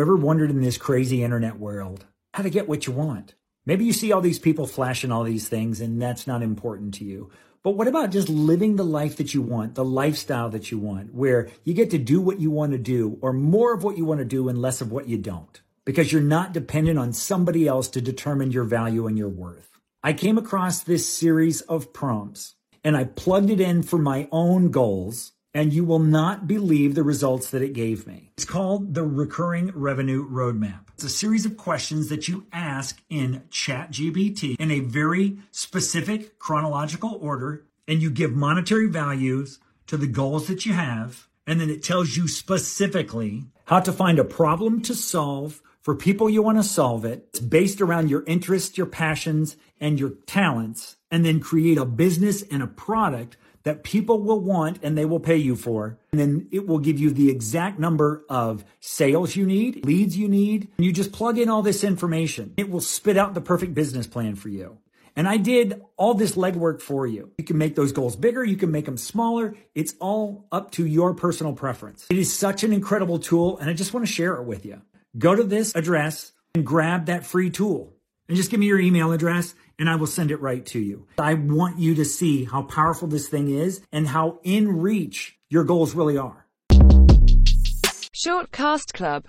Ever wondered in this crazy internet world how to get what you want? Maybe you see all these people flashing all these things and that's not important to you. But what about just living the life that you want, the lifestyle that you want, where you get to do what you want to do or more of what you want to do and less of what you don't? Because you're not dependent on somebody else to determine your value and your worth. I came across this series of prompts and I plugged it in for my own goals and you will not believe the results that it gave me. It's called the Recurring Revenue Roadmap. It's a series of questions that you ask in ChatGPT in a very specific chronological order, and you give monetary values to the goals that you have, and then it tells you specifically how to find a problem to solve for people you want to solve it. It's based around your interests, your passions, and your talents, and then create a business and a product that people will want and they will pay you for. And then it will give you the exact number of sales you need, leads you need. And you just plug in all this information. It will spit out the perfect business plan for you. And I did all this legwork for you. You can make those goals bigger. You can make them smaller. It's all up to your personal preference. It is such an incredible tool. And I just want to share it with you. Go to this address and grab that free tool and just give me your email address and I will send it right to you. I want you to see how powerful this thing is and how in reach your goals really are. Shortcast Club